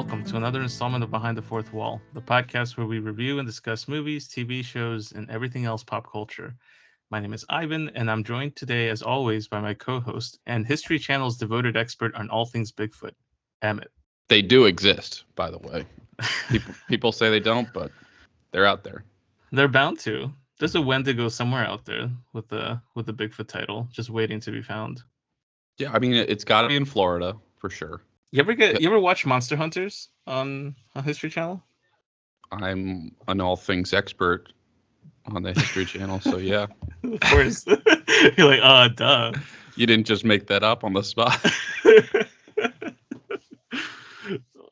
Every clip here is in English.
welcome to another installment of Behind the Fourth Wall, the podcast where we review and discuss movies, TV shows, and everything else pop culture. My name is Ivan, and I'm joined today, as always, by my co host and History Channel's devoted expert on all things Bigfoot, Emmett. They do exist, by the way. People, people say they don't, but they're out there. They're bound to. There's a Wendigo somewhere out there with the with the Bigfoot title, just waiting to be found. Yeah, I mean, it's got to be in Florida for sure. You ever get you ever watch Monster Hunters on on History Channel? I'm an all things expert on the History Channel, so yeah. of course. You're like, uh, duh. You didn't just make that up on the spot.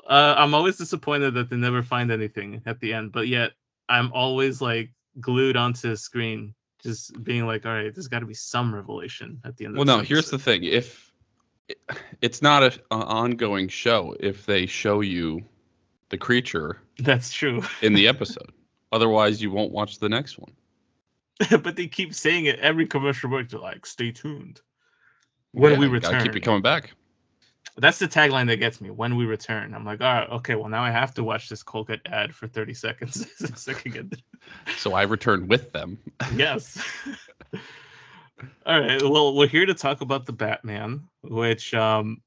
uh, I'm always disappointed that they never find anything at the end, but yet I'm always like glued onto the screen, just being like, all right, there's got to be some revelation at the end. Well, no. Here's the thing: if it's not a, an ongoing show if they show you the creature. That's true. in the episode. Otherwise, you won't watch the next one. but they keep saying it every commercial break. They're like, "Stay tuned." When yeah, we return, I keep it coming back. That's the tagline that gets me. When we return, I'm like, all right, okay. Well, now I have to watch this Colgate ad for 30 seconds so I can get. so I return with them. yes. All right. Well, we're here to talk about the Batman, which um,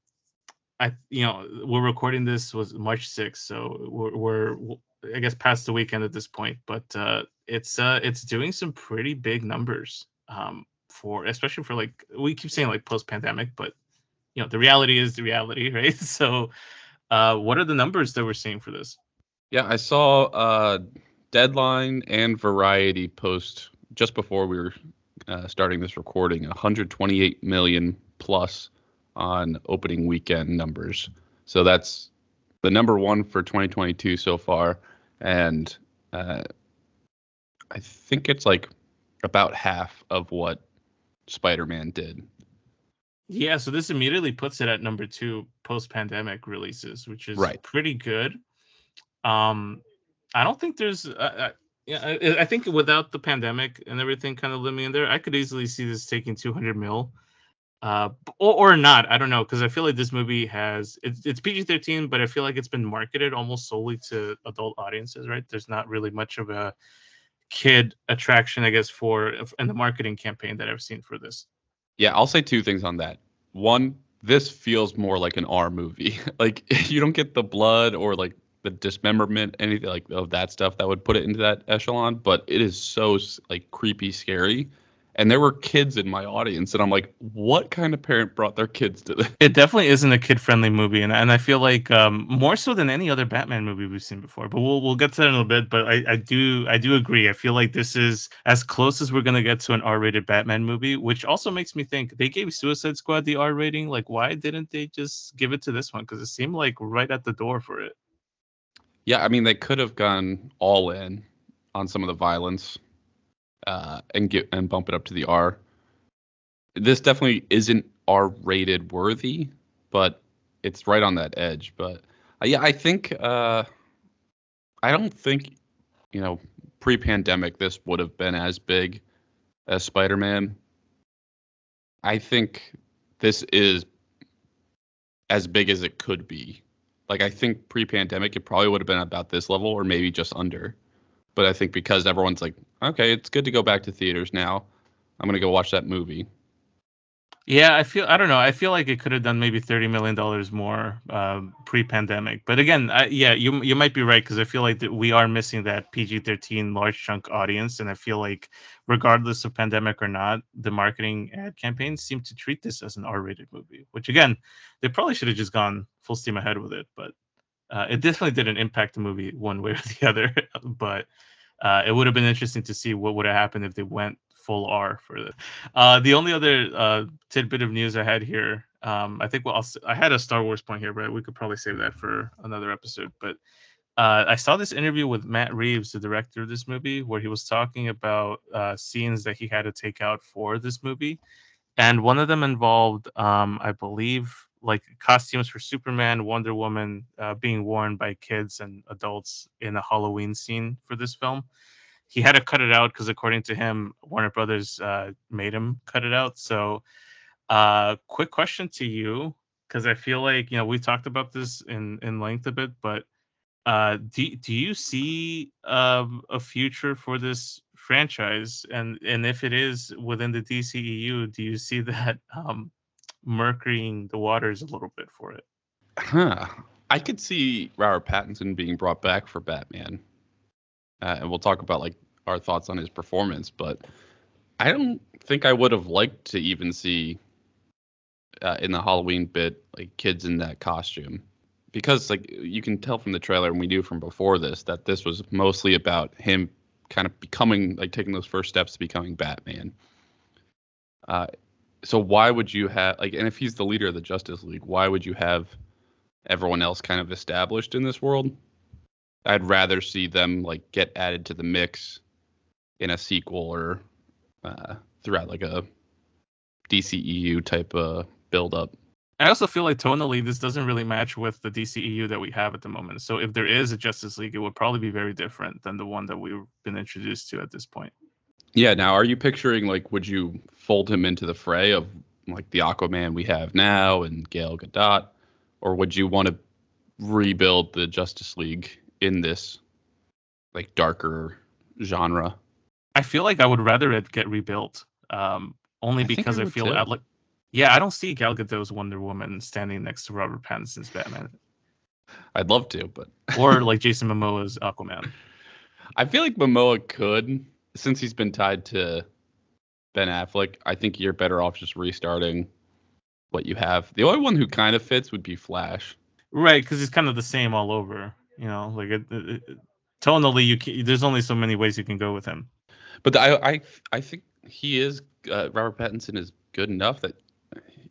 I you know we're recording this was March 6th, so we're, we're I guess past the weekend at this point, but uh, it's uh it's doing some pretty big numbers um for especially for like we keep saying like post pandemic, but you know the reality is the reality, right? So, uh, what are the numbers that we're seeing for this? Yeah, I saw uh Deadline and Variety post just before we were uh, starting this recording 128 million plus on opening weekend numbers. So that's the number one for 2022 so far, and uh, I think it's like about half of what Spider-Man did. Yeah, so this immediately puts it at number two post-pandemic releases, which is right. pretty good. Um, I don't think there's. Uh, yeah, I, I, think without the pandemic and everything kind of living in there, I could easily see this taking 200 mil, uh, or, or not. I don't know because I feel like this movie has it's, it's PG-13, but I feel like it's been marketed almost solely to adult audiences. Right? There's not really much of a kid attraction, I guess, for in the marketing campaign that I've seen for this. Yeah, I'll say two things on that. One, this feels more like an R movie. like you don't get the blood or like the dismemberment, anything like of that stuff that would put it into that echelon. But it is so like creepy, scary. And there were kids in my audience, and I'm like, what kind of parent brought their kids to this? It definitely isn't a kid-friendly movie, and and I feel like um, more so than any other Batman movie we've seen before. But we'll we'll get to that in a little bit. But I, I do I do agree. I feel like this is as close as we're gonna get to an R-rated Batman movie, which also makes me think they gave Suicide Squad the R rating. Like, why didn't they just give it to this one? Because it seemed like right at the door for it. Yeah, I mean they could have gone all in on some of the violence uh, and get and bump it up to the R. This definitely isn't R-rated worthy, but it's right on that edge. But uh, yeah, I think uh, I don't think you know pre-pandemic this would have been as big as Spider-Man. I think this is as big as it could be like I think pre-pandemic, it probably would have been about this level or maybe just under. But I think because everyone's like, okay, it's good to go back to theaters now. I'm gonna go watch that movie. Yeah, I feel I don't know. I feel like it could have done maybe thirty million dollars more uh, pre-pandemic. But again, I, yeah, you you might be right because I feel like that we are missing that PG-13 large chunk audience, and I feel like regardless of pandemic or not, the marketing ad campaigns seem to treat this as an R-rated movie. Which again, they probably should have just gone full steam ahead with it, but uh, it definitely didn't impact the movie one way or the other. but uh, it would have been interesting to see what would have happened if they went full R for this. Uh, the only other uh, tidbit of news I had here, um, I think well, i had a Star Wars point here, but we could probably save that for another episode. But uh, I saw this interview with Matt Reeves, the director of this movie, where he was talking about uh, scenes that he had to take out for this movie, and one of them involved, um, I believe, like costumes for Superman, Wonder Woman uh, being worn by kids and adults in a Halloween scene for this film he had to cut it out because according to him warner brothers uh, made him cut it out so uh, quick question to you because I feel like you know we talked about this in in length a bit, but uh, do do you see um, a future for this franchise? And and if it is within the DCEU, do you see that um, the waters a little bit for it? Huh. I could see Robert Pattinson being brought back for Batman, uh, and we'll talk about like our thoughts on his performance. But I don't think I would have liked to even see uh, in the Halloween bit like kids in that costume because like you can tell from the trailer and we knew from before this that this was mostly about him kind of becoming like taking those first steps to becoming Batman. Uh, so why would you have like and if he's the leader of the Justice League, why would you have everyone else kind of established in this world? I'd rather see them like get added to the mix in a sequel or uh, throughout like a DCEU type of build up. I also feel like tonally this doesn't really match with the DCEU that we have at the moment. So if there is a Justice League, it would probably be very different than the one that we've been introduced to at this point. Yeah. Now, are you picturing like would you fold him into the fray of like the Aquaman we have now and Gal Gadot, or would you want to rebuild the Justice League in this like darker genre? I feel like I would rather it get rebuilt, um, only I because I I, feel too. I like. Yeah, I don't see Gal Gadot's Wonder Woman standing next to Robert Pattinson's Batman, I'd love to, but or like Jason Momoa's Aquaman. I feel like Momoa could, since he's been tied to Ben Affleck. I think you're better off just restarting what you have. The only one who kind of fits would be Flash. Right, because it's kind of the same all over. You know, like it, it, it- tonally, you can, there's only so many ways you can go with him. But I I I think he is uh, Robert Pattinson is good enough that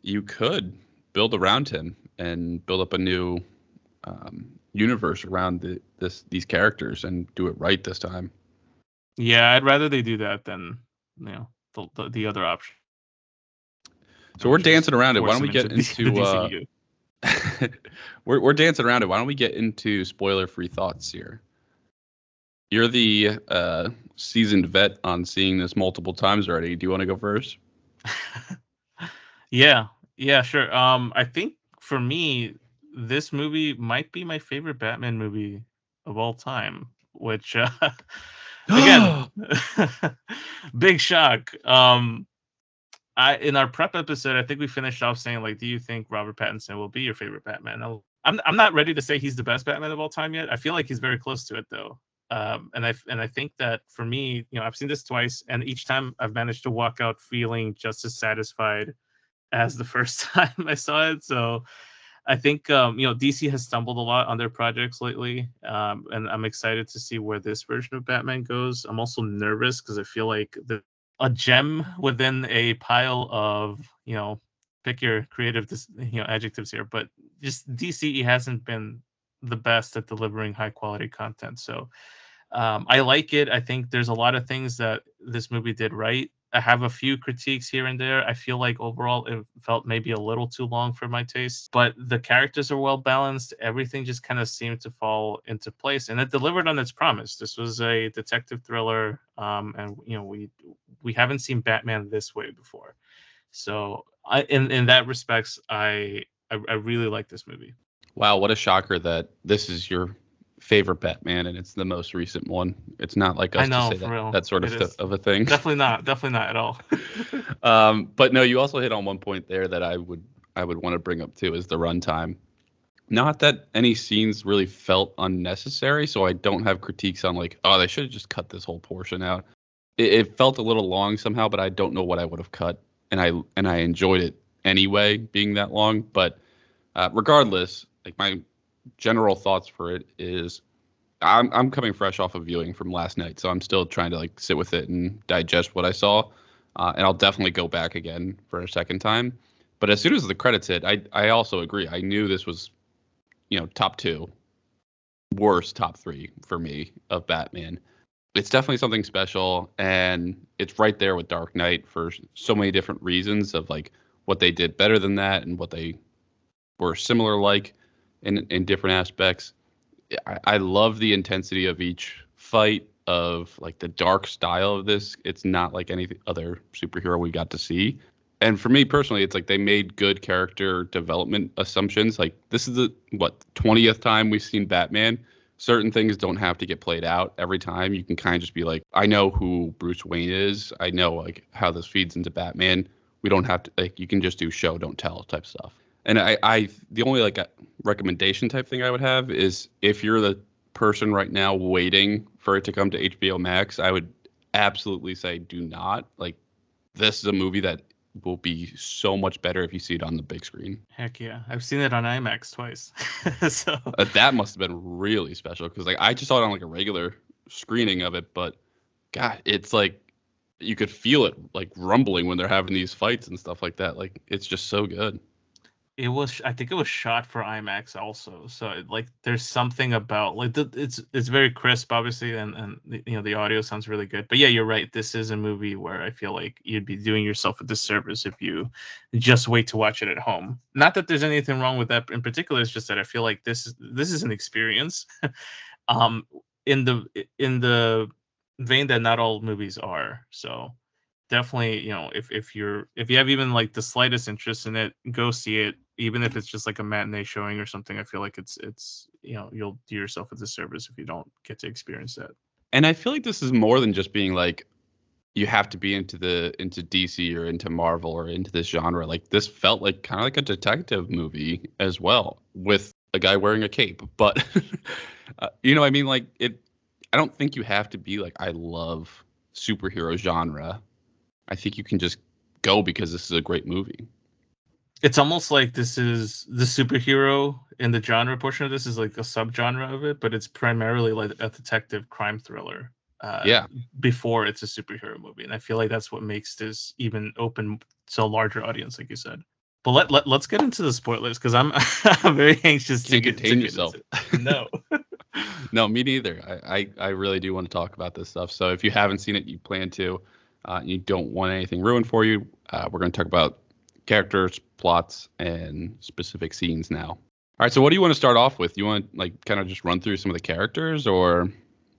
you could build around him and build up a new um, universe around the, this these characters and do it right this time. Yeah, I'd rather they do that than you know the the, the other option. So we're dancing around it. Why don't we get the into uh, we're we're dancing around it. Why don't we get into spoiler free thoughts here? You're the uh, seasoned vet on seeing this multiple times already. Do you want to go first? Yeah, yeah, sure. Um, I think for me, this movie might be my favorite Batman movie of all time. Which, uh, again, big shock. Um, I in our prep episode, I think we finished off saying like, do you think Robert Pattinson will be your favorite Batman? I'll- I'm I'm not ready to say he's the best Batman of all time yet. I feel like he's very close to it though. Um, and I and I think that for me, you know, I've seen this twice, and each time I've managed to walk out feeling just as satisfied as the first time I saw it. So I think um, you know DC has stumbled a lot on their projects lately, um, and I'm excited to see where this version of Batman goes. I'm also nervous because I feel like the a gem within a pile of you know pick your creative you know adjectives here, but just DCE hasn't been the best at delivering high quality content. So um, I like it. I think there's a lot of things that this movie did right. I have a few critiques here and there. I feel like overall it felt maybe a little too long for my taste, but the characters are well balanced. Everything just kind of seemed to fall into place, and it delivered on its promise. This was a detective thriller, um, and you know we we haven't seen Batman this way before. So I, in in that respects, I I, I really like this movie. Wow, what a shocker that this is your favorite Batman and it's the most recent one. It's not like us I know, to say that, that sort of, of a thing. Definitely not. Definitely not at all. um, but no, you also hit on one point there that I would I would want to bring up too is the runtime. Not that any scenes really felt unnecessary, so I don't have critiques on like, oh, they should have just cut this whole portion out. It, it felt a little long somehow, but I don't know what I would have cut, and I and I enjoyed it anyway, being that long. But uh, regardless, like my general thoughts for it is I'm I'm coming fresh off of viewing from last night, so I'm still trying to like sit with it and digest what I saw, uh, and I'll definitely go back again for a second time. But as soon as the credits hit, I I also agree. I knew this was, you know, top two, worst top three for me of Batman. It's definitely something special, and it's right there with Dark Knight for so many different reasons of like what they did better than that and what they were similar like in in different aspects. I, I love the intensity of each fight of like the dark style of this. It's not like any other superhero we got to see. and for me personally, it's like they made good character development assumptions. Like this is the what twentieth time we've seen Batman. Certain things don't have to get played out every time. You can kind of just be like, I know who Bruce Wayne is. I know like how this feeds into Batman. We don't have to like you can just do show don't tell type stuff. And I, I the only like recommendation type thing I would have is if you're the person right now waiting for it to come to HBO Max, I would absolutely say do not. Like this is a movie that will be so much better if you see it on the big screen. Heck yeah, I've seen it on IMAX twice. so uh, that must have been really special because like I just saw it on like a regular screening of it, but God, it's like you could feel it like rumbling when they're having these fights and stuff like that. Like it's just so good it was i think it was shot for imax also so like there's something about like the, it's it's very crisp obviously and and you know the audio sounds really good but yeah you're right this is a movie where i feel like you'd be doing yourself a disservice if you just wait to watch it at home. Not that there's anything wrong with that in particular it's just that i feel like this this is an experience. Um in the in the vein that not all movies are so definitely you know if if you're if you have even like the slightest interest in it go see it. Even if it's just like a matinee showing or something i feel like it's it's you know you'll do yourself a disservice if you don't get to experience that. And i feel like this is more than just being like you have to be into the into dc or into marvel or into this genre. Like this felt like kind of like a detective movie as well with a guy wearing a cape. But uh, you know i mean? Like it i don't think you have to be like i love superhero genre I think you can just go because this is a great movie. It's almost like this is the superhero in the genre portion of this is like a subgenre of it, but it's primarily like a detective crime thriller. Uh, yeah. Before it's a superhero movie, and I feel like that's what makes this even open to a larger audience, like you said. But let, let let's get into the spoilers because I'm I'm very anxious Can't to get, contain to yourself. no. no, me neither. I, I I really do want to talk about this stuff. So if you haven't seen it, you plan to uh, you don't want anything ruined for you, uh, we're going to talk about characters, plots, and specific scenes now. All right, so what do you want to start off with? You want to like kind of just run through some of the characters, or?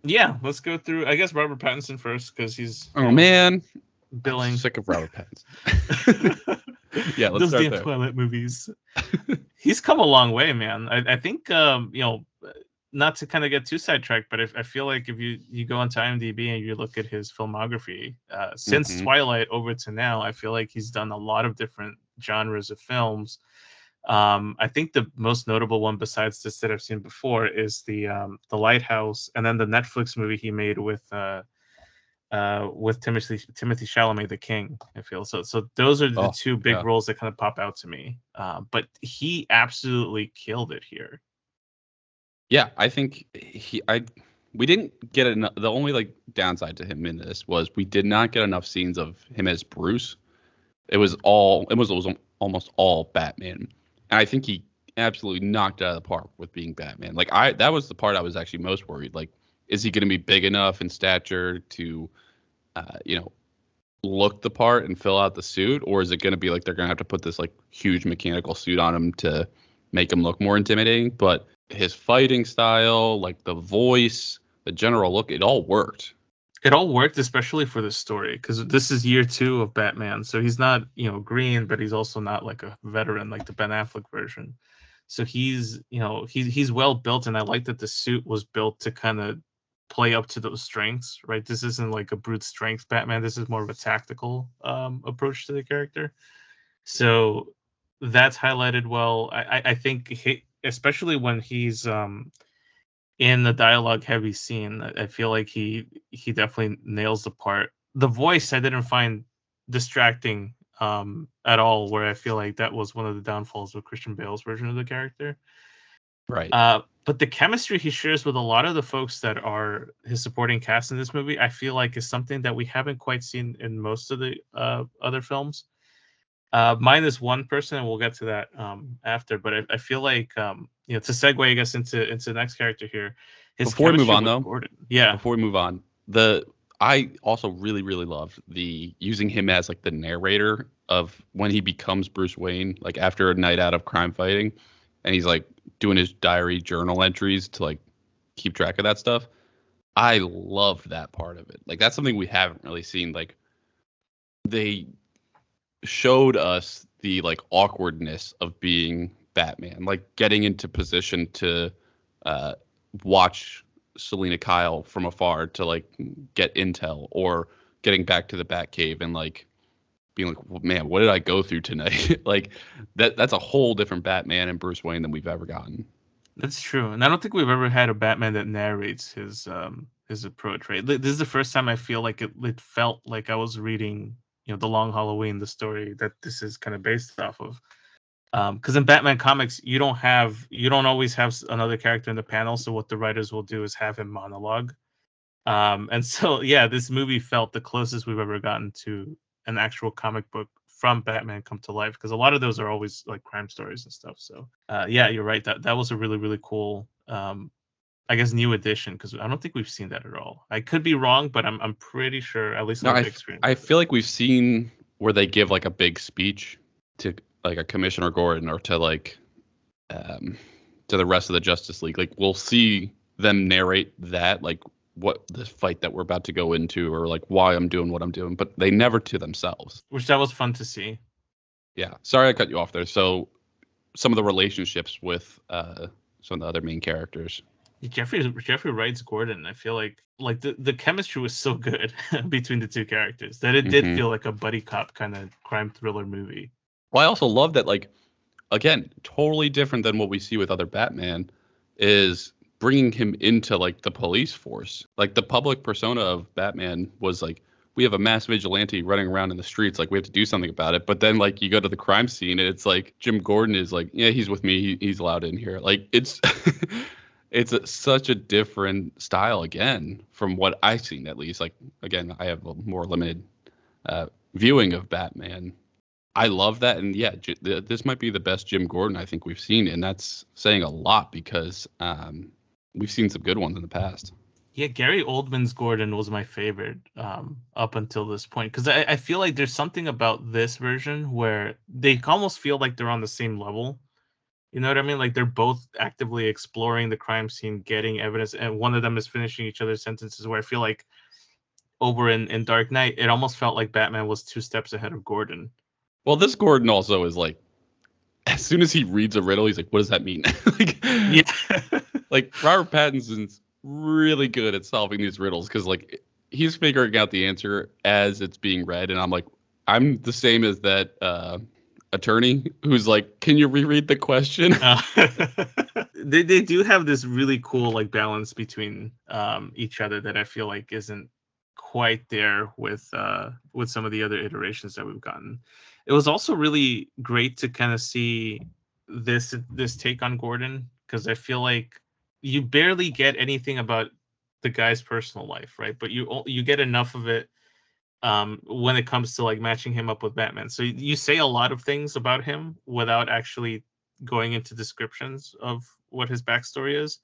Yeah, let's go through. I guess Robert Pattinson first because he's. Oh man, billing. I'm sick of Robert Pattinson. yeah, let's Those damn there. Twilight movies. he's come a long way, man. I, I think um, you know not to kind of get too sidetracked, but if, I feel like if you you go onto IMDb and you look at his filmography uh, since mm-hmm. Twilight over to now, I feel like he's done a lot of different genres of films. Um, I think the most notable one besides this that I've seen before is the um, the Lighthouse, and then the Netflix movie he made with uh, uh, with Timothy Timothée Chalamet, The King. I feel so. So those are the oh, two big yeah. roles that kind of pop out to me. Uh, but he absolutely killed it here. Yeah, I think he I we didn't get enough. The only like downside to him in this was we did not get enough scenes of him as Bruce. It was all it was, it was almost all Batman, and I think he absolutely knocked it out of the park with being Batman. Like I that was the part I was actually most worried. Like, is he going to be big enough in stature to, uh, you know, look the part and fill out the suit, or is it going to be like they're going to have to put this like huge mechanical suit on him to make him look more intimidating? But his fighting style, like the voice, the general look, it all worked. It all worked, especially for the story, because this is year two of Batman. So he's not, you know, green, but he's also not like a veteran like the Ben Affleck version. So he's, you know, he's he's well built, and I like that the suit was built to kind of play up to those strengths, right? This isn't like a brute strength Batman. This is more of a tactical um, approach to the character. So that's highlighted well. I, I think he, especially when he's um in the dialogue heavy scene i feel like he he definitely nails the part. The voice i didn't find distracting um at all where i feel like that was one of the downfalls of christian bale's version of the character. Right. Uh but the chemistry he shares with a lot of the folks that are his supporting cast in this movie i feel like is something that we haven't quite seen in most of the uh other films uh, mine is one person, and we'll get to that um, after. But I, I, feel like um, you know to segue, I guess, into into the next character here. Before we move on, though, Gordon. yeah. Before we move on, the I also really really loved the using him as like the narrator of when he becomes Bruce Wayne, like after a night out of crime fighting, and he's like doing his diary journal entries to like keep track of that stuff. I loved that part of it. Like that's something we haven't really seen. Like they showed us the like awkwardness of being Batman, like getting into position to uh, watch Selina Kyle from afar to like get intel or getting back to the Batcave and like being like, well, man, what did I go through tonight? like that that's a whole different Batman and Bruce Wayne than we've ever gotten. That's true, and I don't think we've ever had a Batman that narrates his um his approach. Right, this is the first time I feel like it it felt like I was reading, you know, the Long Halloween, the story that this is kind of based off of. Because um, in Batman comics, you don't have you don't always have another character in the panel. So what the writers will do is have him monologue. Um, and so yeah, this movie felt the closest we've ever gotten to an actual comic book from Batman come to life because a lot of those are always like crime stories and stuff. So uh, yeah, you're right. That that was a really really cool, um, I guess, new addition because I don't think we've seen that at all. I could be wrong, but I'm I'm pretty sure at least no, I, experience. I feel like we've seen where they give like a big speech to like a Commissioner Gordon or to like um to the rest of the Justice League. Like we'll see them narrate that like what the fight that we're about to go into or like why I'm doing what I'm doing, but they never to themselves. Which that was fun to see. Yeah. Sorry I cut you off there. So some of the relationships with uh some of the other main characters. Jeffrey Jeffrey Wright's Gordon. I feel like like the, the chemistry was so good between the two characters that it did mm-hmm. feel like a buddy cop kind of crime thriller movie. Well, I also love that like again, totally different than what we see with other Batman is bringing him into like the police force. Like the public persona of Batman was like we have a mass vigilante running around in the streets like we have to do something about it but then like you go to the crime scene and it's like jim gordon is like yeah he's with me he, he's allowed in here like it's it's a, such a different style again from what i've seen at least like again i have a more limited uh, viewing of batman i love that and yeah j- this might be the best jim gordon i think we've seen and that's saying a lot because um, we've seen some good ones in the past. Yeah, Gary Oldman's Gordon was my favorite um, up until this point because I, I feel like there's something about this version where they almost feel like they're on the same level. You know what I mean? Like they're both actively exploring the crime scene, getting evidence, and one of them is finishing each other's sentences. Where I feel like over in, in Dark Knight, it almost felt like Batman was two steps ahead of Gordon. Well, this Gordon also is like, as soon as he reads a riddle, he's like, "What does that mean?" like, yeah like Robert Pattinson's really good at solving these riddles because like he's figuring out the answer as it's being read, and I'm like, I'm the same as that uh, attorney who's like, "Can you reread the question?" Uh, they they do have this really cool like balance between um, each other that I feel like isn't quite there with uh, with some of the other iterations that we've gotten. It was also really great to kind of see this this take on Gordon because I feel like you barely get anything about the guy's personal life, right? But you you get enough of it um, when it comes to like matching him up with Batman. So you say a lot of things about him without actually going into descriptions of what his backstory is.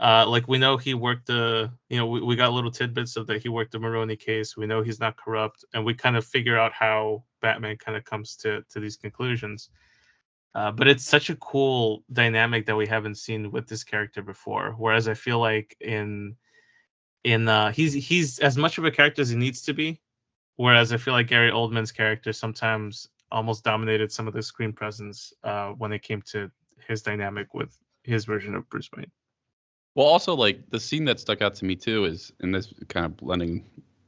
Uh, like we know he worked the, you know, we, we got little tidbits of that he worked the Maroni case. We know he's not corrupt, and we kind of figure out how Batman kind of comes to to these conclusions. Uh, but it's such a cool dynamic that we haven't seen with this character before. Whereas I feel like in in uh, he's he's as much of a character as he needs to be. Whereas I feel like Gary Oldman's character sometimes almost dominated some of the screen presence uh, when it came to his dynamic with his version of Bruce Wayne. Well, also like the scene that stuck out to me too is, in this kind of blending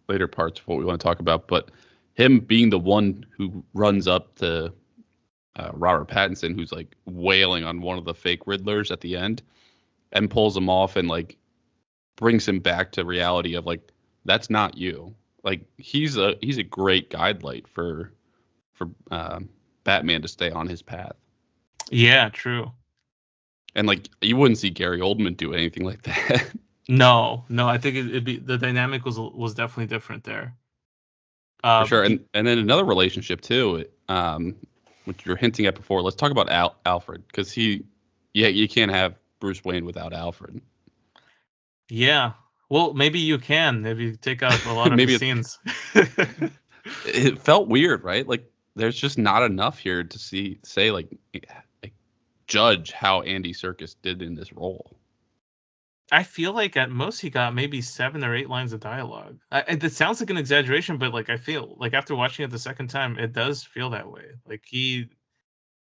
later parts of what we want to talk about, but him being the one who runs up to uh, Robert Pattinson, who's like wailing on one of the fake Riddlers at the end, and pulls him off and like brings him back to reality of like that's not you. Like he's a he's a great guide light for for um, Batman to stay on his path. Yeah, true. And like you wouldn't see Gary Oldman do anything like that. no, no, I think it'd be the dynamic was was definitely different there. Uh, for sure, and and then another relationship too. Um, which you're hinting at before. Let's talk about Al- Alfred because he, yeah, you can't have Bruce Wayne without Alfred. Yeah, well, maybe you can if you take out a lot of maybe scenes. it felt weird, right? Like there's just not enough here to see say like, eh, like judge how Andy Serkis did in this role. I feel like at most he got maybe seven or eight lines of dialogue. I, it sounds like an exaggeration, but like I feel like after watching it the second time, it does feel that way. Like he,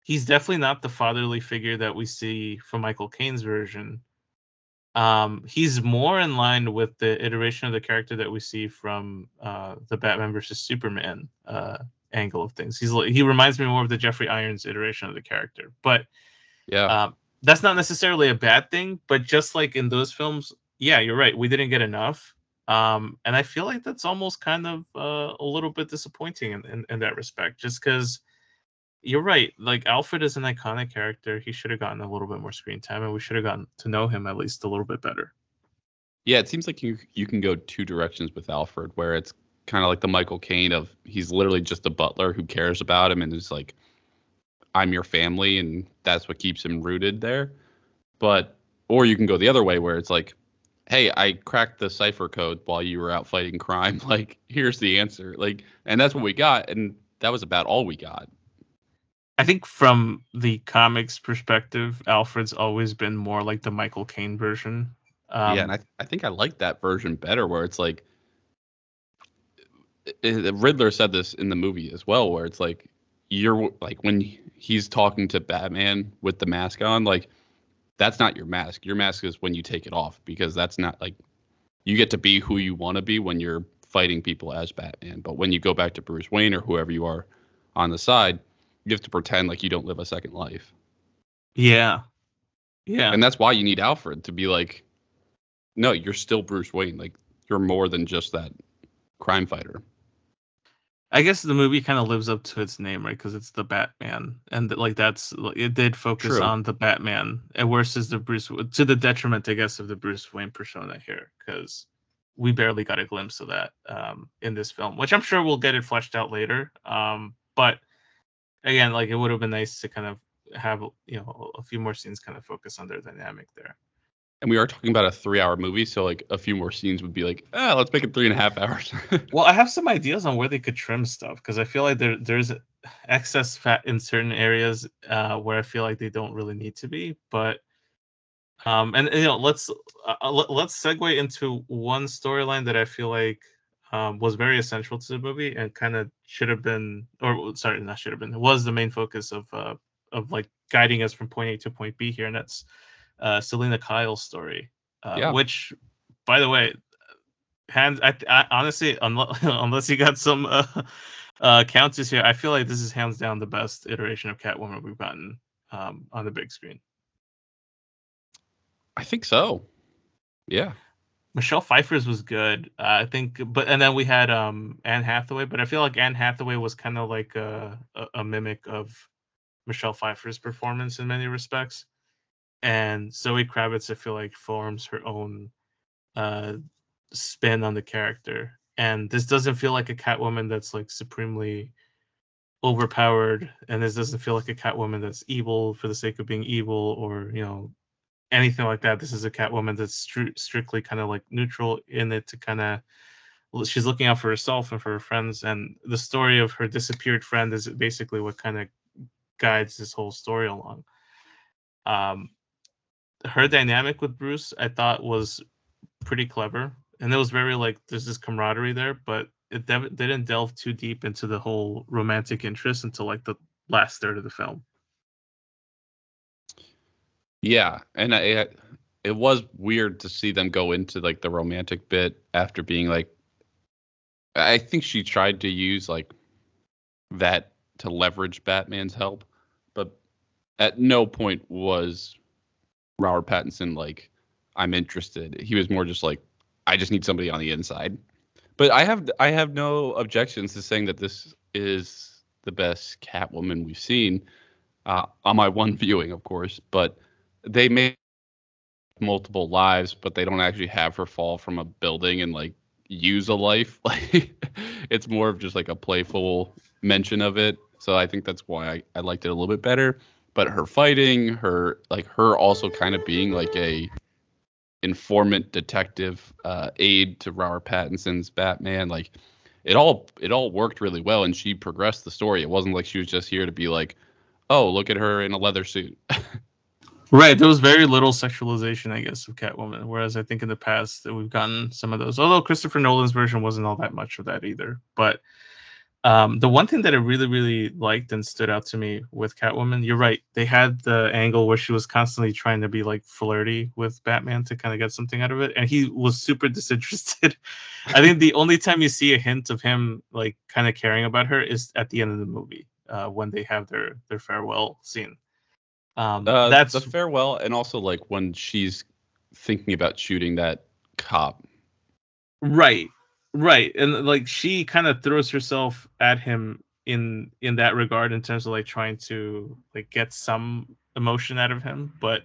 he's definitely not the fatherly figure that we see from Michael Caine's version. Um, he's more in line with the iteration of the character that we see from uh, the Batman versus Superman uh, angle of things. He's he reminds me more of the Jeffrey Irons iteration of the character, but yeah. Um, that's not necessarily a bad thing, but just like in those films, yeah, you're right. We didn't get enough. Um, and I feel like that's almost kind of uh, a little bit disappointing in, in, in that respect, just because you're right. Like Alfred is an iconic character. He should have gotten a little bit more screen time, and we should have gotten to know him at least a little bit better. Yeah, it seems like you you can go two directions with Alfred, where it's kind of like the Michael Caine of he's literally just a butler who cares about him and is like I'm your family and that's what keeps him rooted there. But or you can go the other way where it's like, hey, I cracked the cipher code while you were out fighting crime. Like, here's the answer. Like, and that's what we got, and that was about all we got. I think from the comics perspective, Alfred's always been more like the Michael Caine version. Um, yeah, and I I think I like that version better, where it's like Riddler said this in the movie as well, where it's like you're like when he's talking to Batman with the mask on, like that's not your mask. Your mask is when you take it off because that's not like you get to be who you want to be when you're fighting people as Batman. But when you go back to Bruce Wayne or whoever you are on the side, you have to pretend like you don't live a second life. Yeah. Yeah. And that's why you need Alfred to be like, no, you're still Bruce Wayne. Like you're more than just that crime fighter. I guess the movie kind of lives up to its name, right? Because it's the Batman, and like that's it did focus True. on the Batman, and versus the Bruce to the detriment, I guess, of the Bruce Wayne persona here, because we barely got a glimpse of that um, in this film, which I'm sure we'll get it fleshed out later. Um, but again, like it would have been nice to kind of have you know a few more scenes kind of focus on their dynamic there and we are talking about a three hour movie, so like a few more scenes would be like, ah, let's make it three and a half hours. well, I have some ideas on where they could trim stuff because I feel like there there's excess fat in certain areas uh, where I feel like they don't really need to be. But um, and you know, let's uh, uh let's segue into one storyline that I feel like um, was very essential to the movie and kind of should have been, or sorry, not should have been, was the main focus of uh, of like guiding us from point A to point B here, and that's uh, Selina Kyle's story, uh, yeah. which, by the way, hands I, I honestly unless, unless you got some uh, uh, counters here, I feel like this is hands down the best iteration of Catwoman we've gotten um, on the big screen. I think so. Yeah. Michelle Pfeiffer's was good, uh, I think, but and then we had um Anne Hathaway, but I feel like Anne Hathaway was kind of like a, a, a mimic of Michelle Pfeiffer's performance in many respects and Zoe Kravitz, I feel like, forms her own uh, spin on the character. And this doesn't feel like a Catwoman that's like supremely overpowered, and this doesn't feel like a Catwoman that's evil for the sake of being evil, or you know, anything like that. This is a Catwoman that's stri- strictly kind of like neutral in it to kind of she's looking out for herself and for her friends and the story of her disappeared friend is basically what kind of guides this whole story along um her dynamic with Bruce, I thought was pretty clever, and it was very like there's this camaraderie there, but it de- didn't delve too deep into the whole romantic interest until like the last third of the film. Yeah, and I, it was weird to see them go into like the romantic bit after being like, I think she tried to use like that to leverage Batman's help, but at no point was Robert Pattinson like I'm interested. He was more just like I just need somebody on the inside. But I have I have no objections to saying that this is the best Catwoman we've seen uh, on my one viewing, of course. But they may multiple lives, but they don't actually have her fall from a building and like use a life. Like it's more of just like a playful mention of it. So I think that's why I, I liked it a little bit better but her fighting, her like her also kind of being like a informant detective uh, aide to Robert Pattinson's Batman, like it all it all worked really well, and she progressed the story. It wasn't like she was just here to be like, oh, look at her in a leather suit. Right, there was very little sexualization, I guess, of Catwoman. Whereas I think in the past that we've gotten some of those. Although Christopher Nolan's version wasn't all that much of that either. But um, the one thing that I really, really liked and stood out to me with Catwoman, you're right. They had the angle where she was constantly trying to be like flirty with Batman to kind of get something out of it, and he was super disinterested. I think the only time you see a hint of him like kind of caring about her is at the end of the movie uh, when they have their their farewell scene. Um, Uh, that's the farewell, and also like when she's thinking about shooting that cop. Right. Right. And like she kind of throws herself at him in in that regard in terms of like trying to like get some emotion out of him, but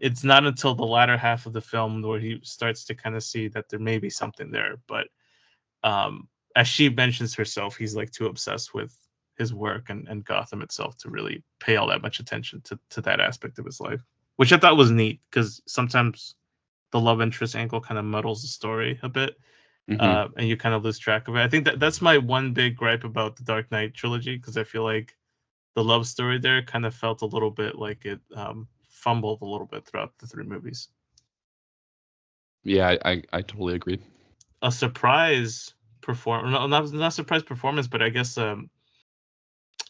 it's not until the latter half of the film where he starts to kind of see that there may be something there, but um as she mentions herself, he's like too obsessed with his work and, and Gotham itself to really pay all that much attention to, to that aspect of his life, which I thought was neat because sometimes the love interest angle kind of muddles the story a bit Mhm. uh, and you kind of lose track of it. I think that that's my one big gripe about the Dark Knight trilogy because I feel like the love story there kind of felt a little bit like it um, fumbled a little bit throughout the three movies. yeah, I, I I totally agree. A surprise perform no, not not surprise performance, but I guess um,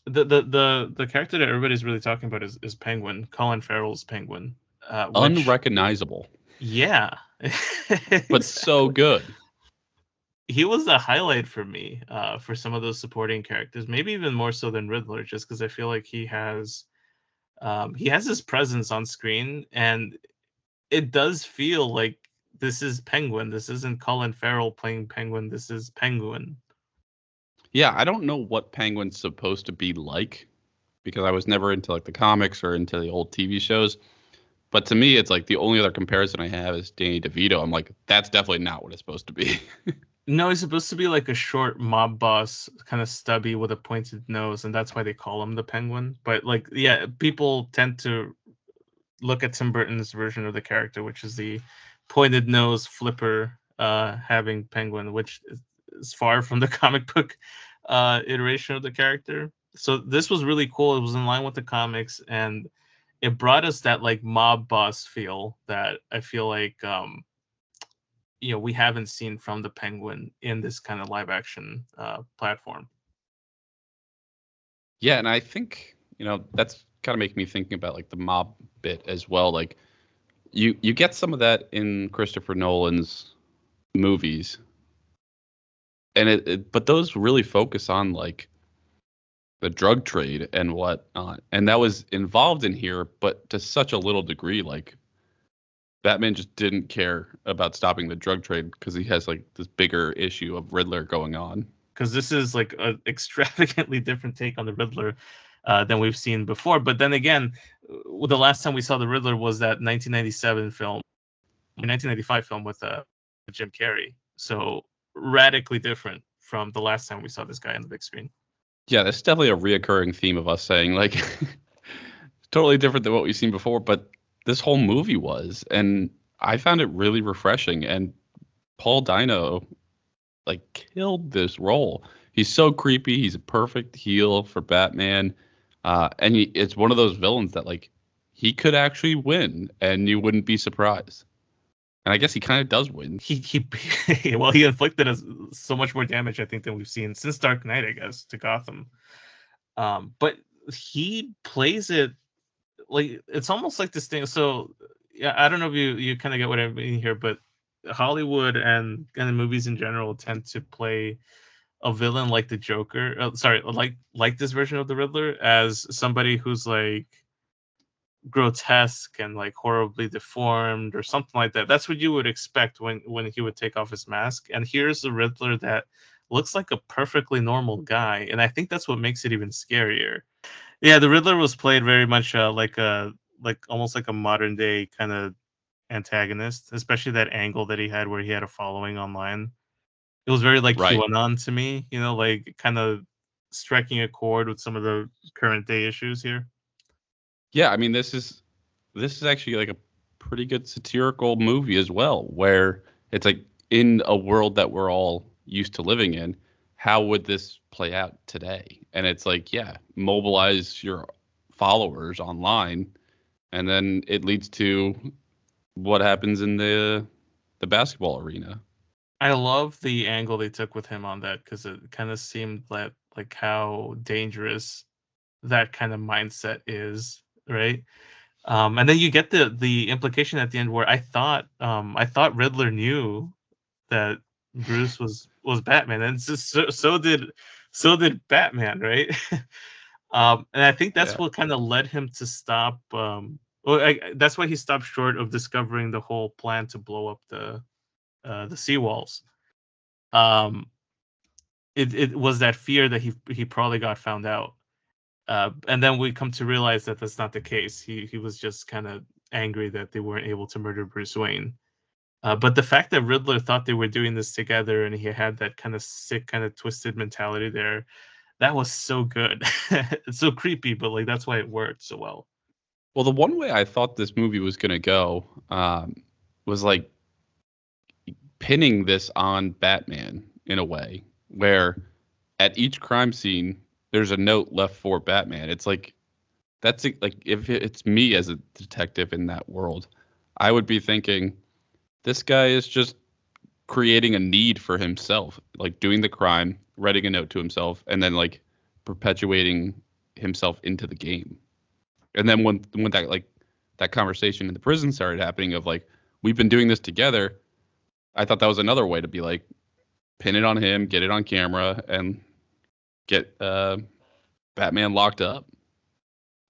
the the the the character that everybody's really talking about is, is Penguin, Colin Farrell's Penguin. Uh, which- Unrecognizable, yeah, but so good. he was the highlight for me uh, for some of those supporting characters, maybe even more so than Riddler, just because I feel like he has um, he has his presence on screen, and it does feel like this is Penguin. This isn't Colin Farrell playing Penguin. This is Penguin. Yeah, I don't know what Penguin's supposed to be like because I was never into like the comics or into the old TV shows. But to me, it's like the only other comparison I have is Danny DeVito. I'm like, that's definitely not what it's supposed to be. No, he's supposed to be like a short mob boss, kind of stubby with a pointed nose, and that's why they call him the Penguin. But like, yeah, people tend to look at Tim Burton's version of the character, which is the pointed nose flipper uh, having Penguin, which is far from the comic book uh, iteration of the character. So this was really cool. It was in line with the comics, and it brought us that like mob boss feel that I feel like um, you know we haven't seen from the penguin in this kind of live action uh, platform yeah, and I think you know that's kind of making me thinking about like the mob bit as well. Like you you get some of that in Christopher Nolan's movies, and it, it but those really focus on like the drug trade and whatnot, and that was involved in here, but to such a little degree. Like Batman just didn't care about stopping the drug trade because he has like this bigger issue of Riddler going on. because this is like an extravagantly different take on the riddler uh, than we've seen before but then again the last time we saw the riddler was that 1997 film 1995 film with uh, jim carrey so radically different from the last time we saw this guy on the big screen Yeah, that's definitely a reoccurring theme of us saying like totally different than what we've seen before, but this whole movie was, and I found it really refreshing. And Paul Dano like killed this role. He's so creepy. He's a perfect heel for Batman, uh, and he, it's one of those villains that like he could actually win, and you wouldn't be surprised. And I guess he kind of does win. he he well he inflicted us so much more damage i think than we've seen since dark knight i guess to gotham um but he plays it like it's almost like this thing so yeah i don't know if you you kind of get what i mean here but hollywood and and the movies in general tend to play a villain like the joker uh, sorry like like this version of the riddler as somebody who's like grotesque and like horribly deformed or something like that. That's what you would expect when when he would take off his mask. And here's the Riddler that looks like a perfectly normal guy, and I think that's what makes it even scarier. Yeah, the Riddler was played very much uh, like a like almost like a modern day kind of antagonist, especially that angle that he had where he had a following online. It was very like Right. QAnon to me, you know, like kind of striking a chord with some of the current day issues here. Yeah, I mean this is this is actually like a pretty good satirical movie as well, where it's like in a world that we're all used to living in, how would this play out today? And it's like, yeah, mobilize your followers online and then it leads to what happens in the the basketball arena. I love the angle they took with him on that because it kind of seemed that like how dangerous that kind of mindset is, right? Um, and then you get the the implication at the end where I thought um, I thought Riddler knew that Bruce was was Batman, and so so, so did so did Batman, right? um, and I think that's yeah. what kind of led him to stop. Um, well, I, that's why he stopped short of discovering the whole plan to blow up the uh, the seawalls. Um, it it was that fear that he he probably got found out, uh, and then we come to realize that that's not the case. He he was just kind of angry that they weren't able to murder Bruce Wayne. Uh, but the fact that Riddler thought they were doing this together and he had that kind of sick, kind of twisted mentality there, that was so good. it's so creepy, but like that's why it worked so well. Well, the one way I thought this movie was gonna go um, was like pinning this on Batman in a way, where at each crime scene there's a note left for Batman. It's like that's like if it's me as a detective in that world, I would be thinking this guy is just creating a need for himself, like doing the crime, writing a note to himself, and then like perpetuating himself into the game. And then when when that like that conversation in the prison started happening of like we've been doing this together, I thought that was another way to be like pin it on him, get it on camera, and get uh, Batman locked up.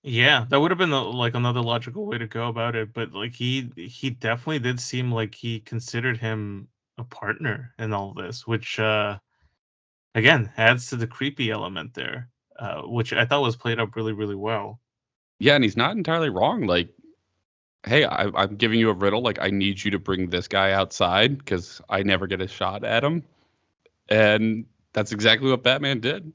Yeah, that would have been the, like another logical way to go about it, but like he he definitely did seem like he considered him a partner in all this, which uh again adds to the creepy element there, uh, which I thought was played up really really well. Yeah, and he's not entirely wrong. Like, hey, I, I'm giving you a riddle. Like, I need you to bring this guy outside because I never get a shot at him, and that's exactly what Batman did.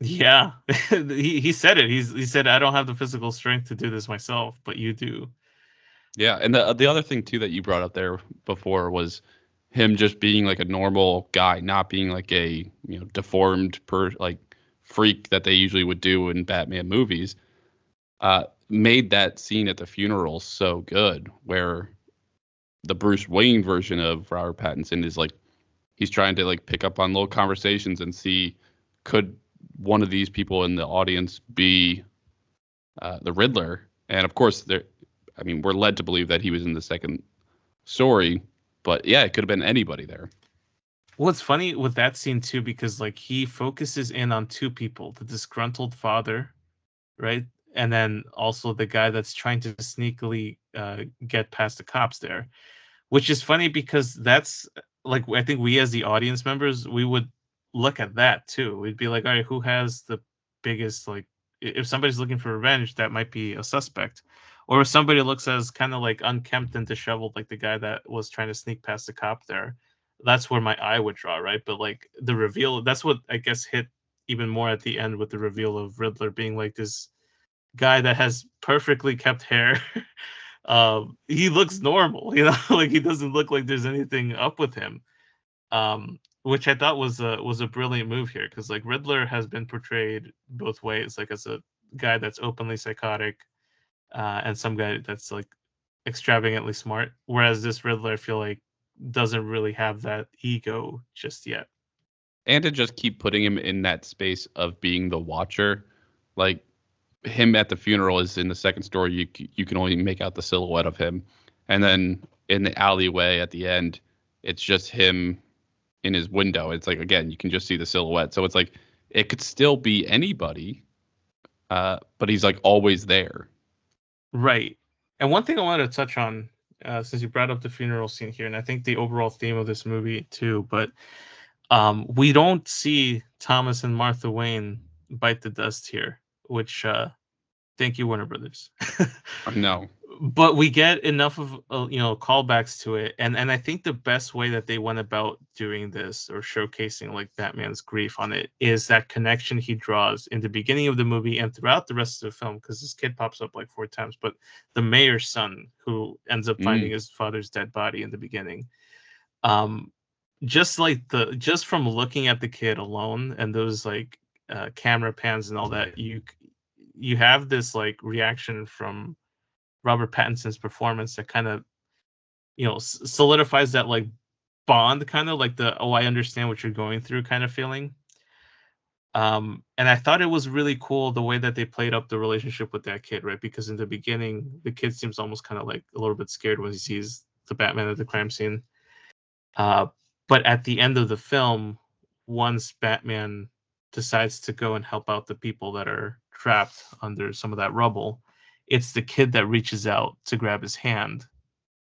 Yeah, he he said it. He's he said I don't have the physical strength to do this myself, but you do. Yeah, and the the other thing too that you brought up there before was him just being like a normal guy, not being like a you know deformed per like freak that they usually would do in Batman movies. Uh, made that scene at the funeral so good, where the Bruce Wayne version of Robert Pattinson is like he's trying to like pick up on little conversations and see could one of these people in the audience be uh, the Riddler? And of course, there. I mean, we're led to believe that he was in the second story, but yeah, it could have been anybody there. Well, it's funny with that scene too because like he focuses in on two people: the disgruntled father, right, and then also the guy that's trying to sneakily uh, get past the cops there. Which is funny because that's like I think we as the audience members we would look at that too. We'd be like, all right, who has the biggest like if somebody's looking for revenge, that might be a suspect. Or if somebody looks as kind of like unkempt and disheveled, like the guy that was trying to sneak past the cop there, that's where my eye would draw, right? But like the reveal, that's what I guess hit even more at the end with the reveal of Riddler being like this guy that has perfectly kept hair. um, he looks normal, you know, like he doesn't look like there's anything up with him. Um, which I thought was a was a brilliant move here because like Riddler has been portrayed both ways, like as a guy that's openly psychotic, uh, and some guy that's like extravagantly smart. Whereas this Riddler, I feel like doesn't really have that ego just yet. And to just keep putting him in that space of being the watcher, like him at the funeral is in the second story. You you can only make out the silhouette of him, and then in the alleyway at the end, it's just him in his window. It's like again, you can just see the silhouette. So it's like it could still be anybody, uh, but he's like always there. Right. And one thing I wanted to touch on, uh, since you brought up the funeral scene here, and I think the overall theme of this movie too, but um, we don't see Thomas and Martha Wayne bite the dust here, which uh, thank you, Warner Brothers. no but we get enough of uh, you know callbacks to it and and i think the best way that they went about doing this or showcasing like batman's grief on it is that connection he draws in the beginning of the movie and throughout the rest of the film because this kid pops up like four times but the mayor's son who ends up finding mm. his father's dead body in the beginning um just like the just from looking at the kid alone and those like uh, camera pans and all that you you have this like reaction from Robert Pattinson's performance that kind of you know solidifies that like bond kind of like the oh I understand what you're going through kind of feeling. Um, and I thought it was really cool the way that they played up the relationship with that kid, right? Because in the beginning, the kid seems almost kind of like a little bit scared when he sees the Batman at the crime scene. Uh, but at the end of the film, once Batman decides to go and help out the people that are trapped under some of that rubble, it's the kid that reaches out to grab his hand.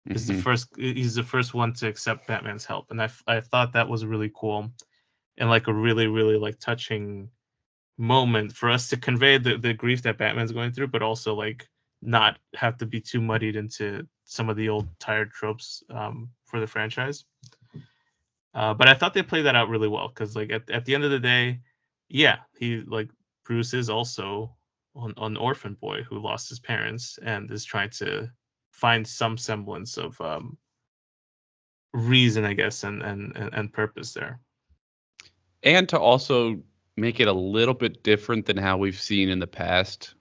Mm-hmm. Is the first he's the first one to accept Batman's help, and I I thought that was really cool, and like a really really like touching moment for us to convey the the grief that Batman's going through, but also like not have to be too muddied into some of the old tired tropes um, for the franchise. Uh, but I thought they played that out really well because, like, at, at the end of the day, yeah, he like Bruce is also an, an orphan boy who lost his parents and is trying to find some semblance of um, reason, I guess, and, and and purpose there. And to also make it a little bit different than how we've seen in the past,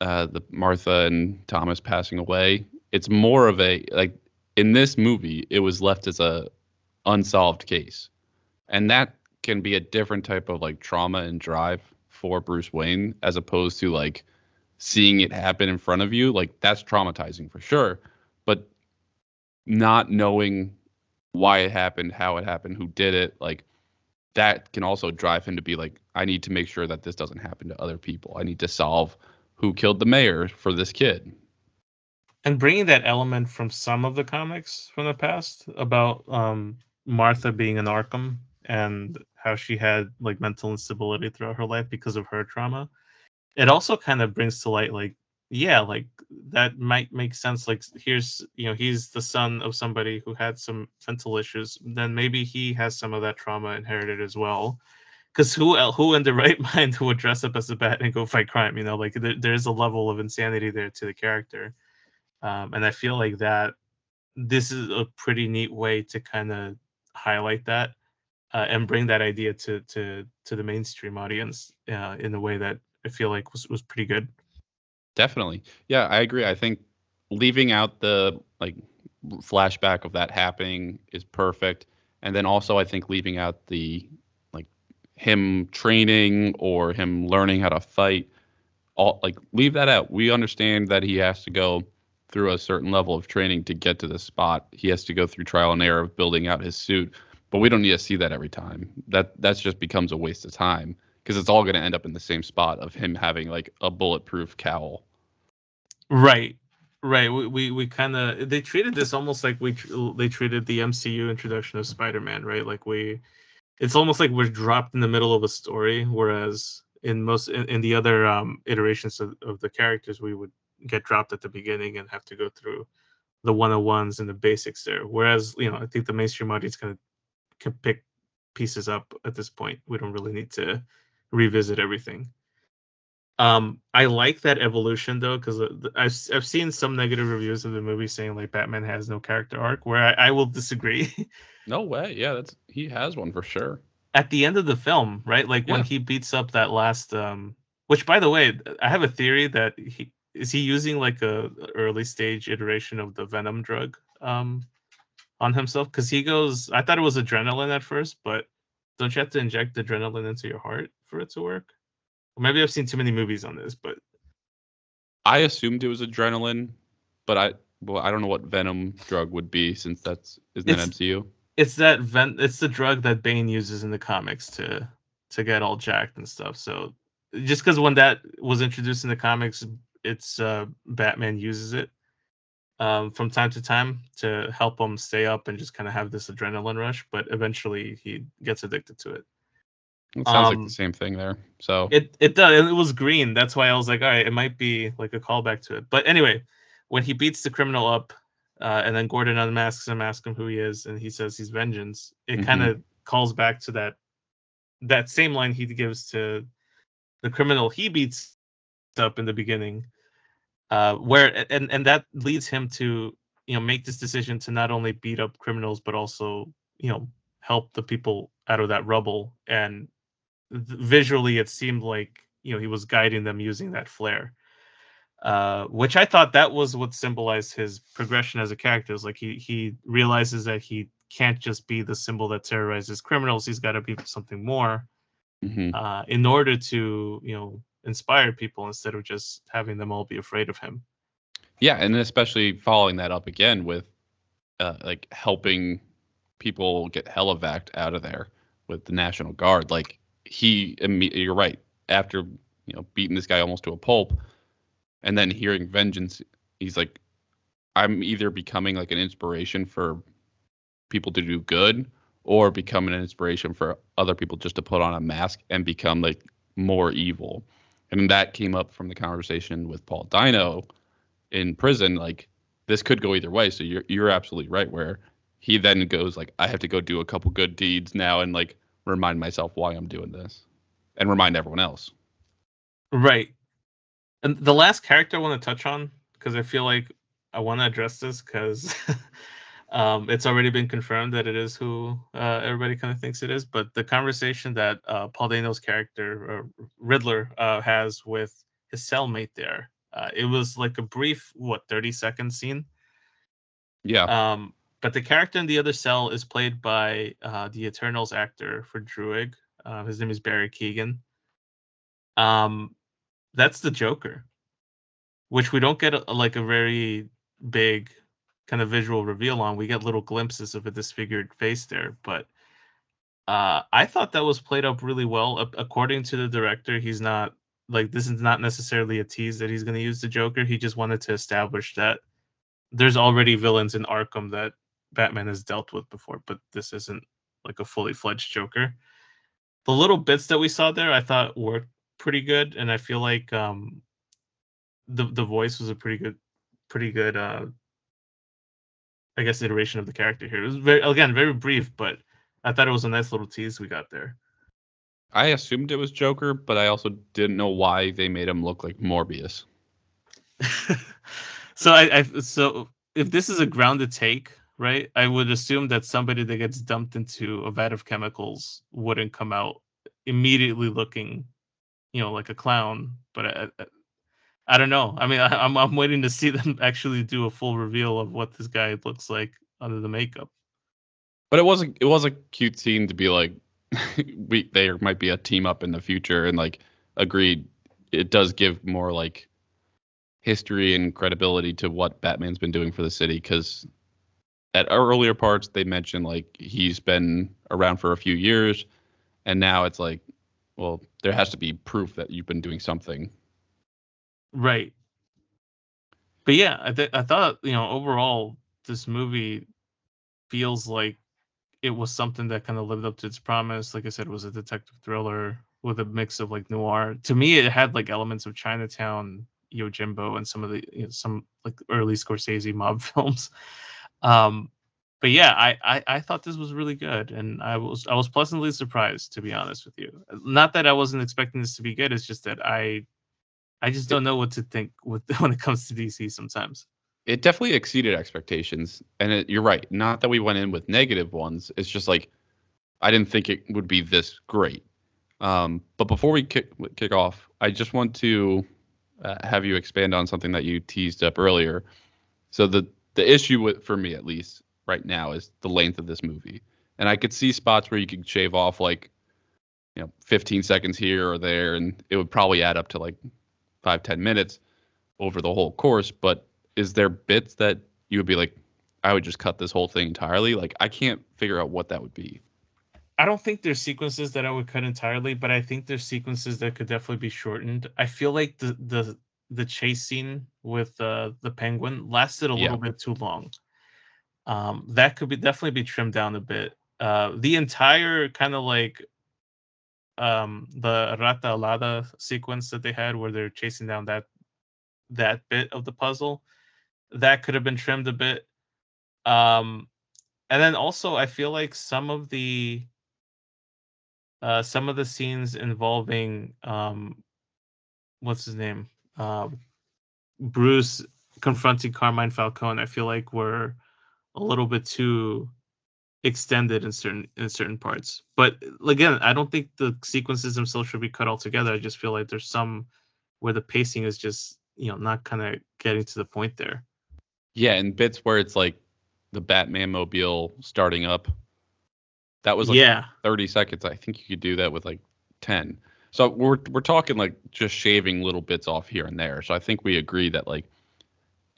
uh, the Martha and Thomas passing away. It's more of a like in this movie, it was left as a unsolved case. And that can be a different type of like trauma and drive for Bruce Wayne as opposed to like seeing it happen in front of you. Like that's traumatizing for sure. But not knowing why it happened, how it happened, who did it, like that can also drive him to be like, I need to make sure that this doesn't happen to other people. I need to solve who killed the mayor for this kid. And bringing that element from some of the comics from the past about um, Martha being an Arkham and how she had like mental instability throughout her life because of her trauma. It also kind of brings to light like yeah, like that might make sense like here's you know he's the son of somebody who had some mental issues then maybe he has some of that trauma inherited as well. Because who who in the right mind would dress up as a bat and go fight crime you know? Like there, there's a level of insanity there to the character. Um, and i feel like that this is a pretty neat way to kind of highlight that uh, and bring that idea to to to the mainstream audience uh, in a way that I feel like was was pretty good. Definitely, yeah, I agree. I think leaving out the like flashback of that happening is perfect, and then also I think leaving out the like him training or him learning how to fight. All like leave that out. We understand that he has to go through a certain level of training to get to the spot. He has to go through trial and error of building out his suit, but we don't need to see that every time. That that's just becomes a waste of time because it's all going to end up in the same spot of him having like a bulletproof cowl. Right. Right. We we, we kind of they treated this almost like we they treated the MCU introduction of Spider-Man, right? Like we it's almost like we're dropped in the middle of a story whereas in most in, in the other um iterations of, of the characters we would get dropped at the beginning and have to go through the 101s and the basics there. Whereas, you know, I think the mainstream audience kind of can pick pieces up at this point. We don't really need to revisit everything. Um, I like that evolution though, because I've I've seen some negative reviews of the movie saying like Batman has no character arc, where I, I will disagree. no way, yeah, that's he has one for sure. At the end of the film, right, like yeah. when he beats up that last, um, which by the way, I have a theory that he is he using like a early stage iteration of the venom drug um on himself because he goes i thought it was adrenaline at first but don't you have to inject adrenaline into your heart for it to work? Or maybe i've seen too many movies on this but i assumed it was adrenaline but i well i don't know what venom drug would be since that's isn't it's, that mcu it's that ven it's the drug that bane uses in the comics to to get all jacked and stuff so just because when that was introduced in the comics it's uh, Batman uses it um, from time to time to help him stay up and just kind of have this adrenaline rush. But eventually, he gets addicted to it. It sounds um, like the um, same thing there. So it it does. It was green. That's why I was like, all right, it might be like a callback to it. But anyway, when he beats the criminal up, uh, and then Gordon unmasks him, asks him who he is, and he says he's vengeance. It mm-hmm. kind of calls back to that that same line he gives to the criminal he beats up in the beginning, uh, where and and that leads him to you know make this decision to not only beat up criminals but also you know help the people out of that rubble. And th- visually, it seemed like you know he was guiding them using that flare. uh, which I thought that was what symbolized his progression as a character. Is like he he realizes that he can't just be the symbol that terrorizes criminals. He's got to be something more hmm uh, in order to you know inspire people instead of just having them all be afraid of him. Yeah, and especially following that up again with uh, like helping people get helivac out of there with the National Guard. Like he, you're right. After you know beating this guy almost to a pulp, and then hearing vengeance, he's like, I'm either becoming like an inspiration for people to do good, or becoming an inspiration for other people just to put on a mask and become like more evil. And that came up from the conversation with Paul Dano in prison. Like this could go either way. So you're you're absolutely right. Where he then goes like, I have to go do a couple good deeds now and like remind myself why I'm doing this, and remind everyone else. Right. And the last character I want to touch on because I feel like I want to address this because um, it's already been confirmed that it is who uh, everybody kind of thinks it is. But the conversation that uh, Paul Dano's character uh, Riddler uh, has with his cellmate there, uh, it was like a brief, what, thirty second scene. Yeah. Um, but the character in the other cell is played by uh, the Eternals actor for Druig. Uh, his name is Barry Keoghan. Um, that's the Joker, which we don't get a, like a very big kind of visual reveal on. We get little glimpses of a disfigured face there, but uh, I thought that was played up really well. A- according to the director, he's not like this is not necessarily a tease that he's going to use the Joker. He just wanted to establish that there's already villains in Arkham that Batman has dealt with before, but this isn't like a fully fledged Joker. The little bits that we saw there, I thought worked pretty good, and I feel like um, the the voice was a pretty good, pretty good, uh, I guess, iteration of the character here. It was very again very brief, but I thought it was a nice little tease we got there. I assumed it was Joker, but I also didn't know why they made him look like Morbius. so I, I so if this is a grounded take, right? I would assume that somebody that gets dumped into a vat of chemicals wouldn't come out immediately looking, you know, like a clown. But I, I, I don't know. I mean, I, I'm I'm waiting to see them actually do a full reveal of what this guy looks like under the makeup. But it was a it was a cute scene to be like, we there might be a team up in the future, and like agreed, it does give more like history and credibility to what Batman's been doing for the city because at earlier parts they mentioned like he's been around for a few years and now it's like well there has to be proof that you've been doing something Right. But yeah, I th- I thought you know overall this movie feels like it was something that kind of lived up to its promise. Like I said, it was a detective thriller with a mix of like noir. To me, it had like elements of Chinatown, Yojimbo, and some of the you know, some like early Scorsese mob films. Um, but yeah, I, I I thought this was really good, and I was I was pleasantly surprised to be honest with you. Not that I wasn't expecting this to be good. It's just that I I just don't know what to think with when it comes to DC sometimes. it definitely exceeded expectations and it, you're right not that we went in with negative ones it's just like i didn't think it would be this great. Um, but before we kick, kick off i just want to uh, have you expand on something that you teased up earlier. So the the issue with for me at least right now is the length of this movie. And i could see spots where you could shave off like you know 15 seconds here or there and it would probably add up to like five ten minutes over the whole course but is there bits that you would be like i would just cut this whole thing entirely like i can't figure out what that would be I don't think there's sequences that I would cut entirely, but I think there's sequences that could definitely be shortened. I feel like the the the chase scene with uh, the penguin lasted a Yeah. little bit too long. Um, that could be definitely be trimmed down a bit. Uh, the entire kind of like um, the Rata Alada sequence that they had, where they're chasing down that that bit of the puzzle, that could have been trimmed a bit. Um, and then also, I feel like some of the uh, some of the scenes involving um, what's his name, uh, Bruce confronting Carmine Falcone, I feel like were a little bit too extended in certain in certain parts. But again, I don't think the sequences themselves should be cut altogether. I just feel like there's some where the pacing is just you know not kind of getting to the point there. Yeah, and bits where it's like the Batman mobile starting up. That was like yeah, 30 seconds. I think you could do that with like 10. So we're we're talking like just shaving little bits off here and there. So I think we agree that like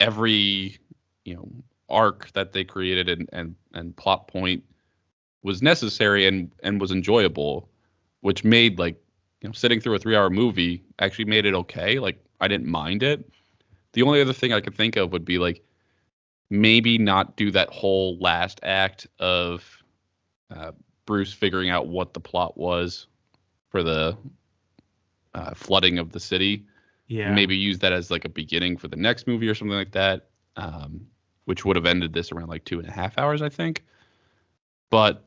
every you know arc that they created and and and plot point was necessary and and was enjoyable, which made like you know sitting through a three hour movie actually made it okay. Like I didn't mind it. The only other thing I could think of would be like maybe not do that whole last act of uh, Bruce figuring out what the plot was for the uh, flooding of the city. yeah, Maybe use that as like a beginning for the next movie or something like that, um, which would have ended this around like two and a half hours, I think. But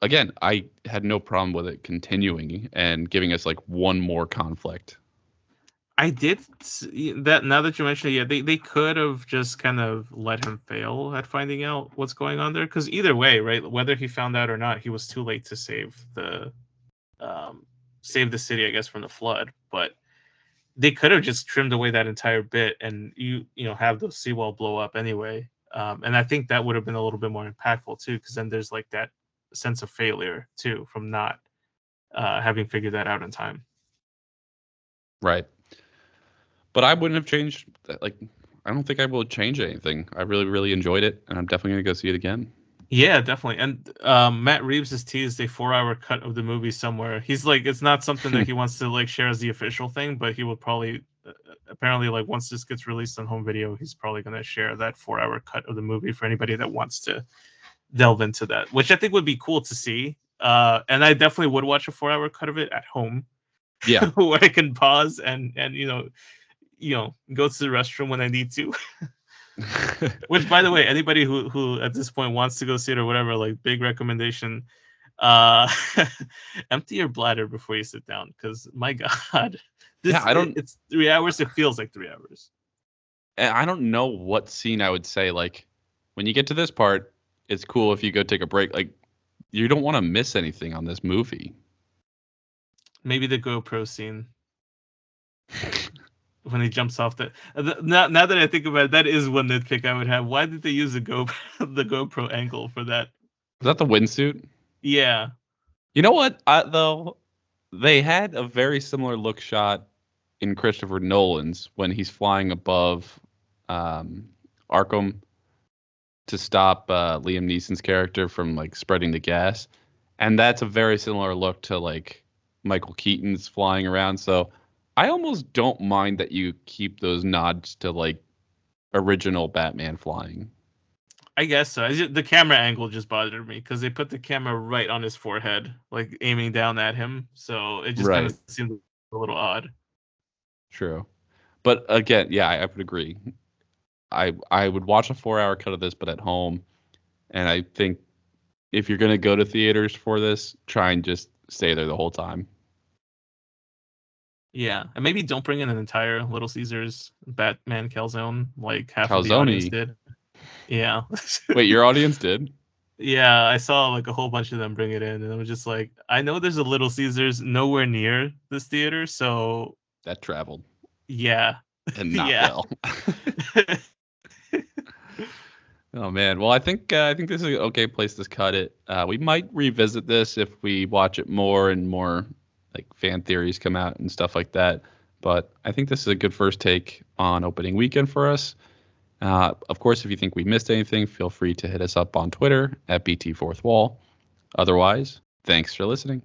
again, I had no problem with it continuing and giving us like one more conflict. I did that. Now that you mentioned it, yeah, they they could have just kind of let him fail at finding out what's going on there. Because either way, right, whether he found out or not, he was too late to save the, um, save the city, I guess, from the flood. But they could have just trimmed away that entire bit, and you you know have the seawall blow up anyway. Um, and I think that would have been a little bit more impactful too, because then there's like that sense of failure too from not uh, having figured that out in time. Right. But I wouldn't have changed. that- Like, I don't think I will change anything. I really, really enjoyed it, and I'm definitely gonna go see it again. Yeah, definitely. And um, Matt Reeves has teased a four-hour cut of the movie somewhere. He's like, it's not something that he wants to like share as the official thing, but he will probably, uh, apparently, like once this gets released on home video, he's probably going to share that four-hour cut of the movie for anybody that wants to delve into that, which I think would be cool to see. Uh, and I definitely would watch a four-hour cut of it at home, Yeah. where I can pause and and you know, you know, go to the restroom when I need to. Which, by the way, anybody who who at this point wants to go see it or whatever, like big recommendation, uh, empty your bladder before you sit down, because my God, this, Yeah, I don't- It's three hours. It feels like three hours. and I don't know what scene I would say like when you get to this part, it's cool if you go take a break. Like, you don't want to miss anything on this movie. Maybe the GoPro scene when he jumps off the. uh, th- Now, now that I think about it, that is one nitpick I would have. Why did they use the Go the GoPro angle for that? Is that the wingsuit? Yeah, You know what? I, though they had a very similar look shot in Christopher Nolan's when he's flying above um, Arkham to stop uh, Liam Neeson's character from like spreading the gas, and that's a very similar look to like Michael Keaton's flying around. So I almost don't mind that you keep those nods to like original Batman flying. I guess so. The camera angle just bothered me because they put the camera right on his forehead, like aiming down at him. So it just kind of seemed a little odd. True. But again, yeah, I, I would agree. I I would watch a four hour cut of this, but at home. And I think if you're gonna go to theaters for this, try and just stay there the whole time. Yeah, and maybe don't bring in an entire Little Caesars Batman calzone like half of the audience did. Yeah, Wait, your audience did? yeah, I saw like a whole bunch of them bring it in, and I was just like, I know there's a Little Caesars nowhere near this theater, so That traveled yeah, and not Yeah. well. oh man. Well, I think uh, I think this is an okay place to cut it. Uh, we might revisit this if we watch it more and more like fan theories come out and stuff like that. But I think this is a good first take on opening weekend for us. Uh, of course, if you think we missed anything, feel free to hit us up on Twitter at BT Fourth Wall. Otherwise, thanks for listening.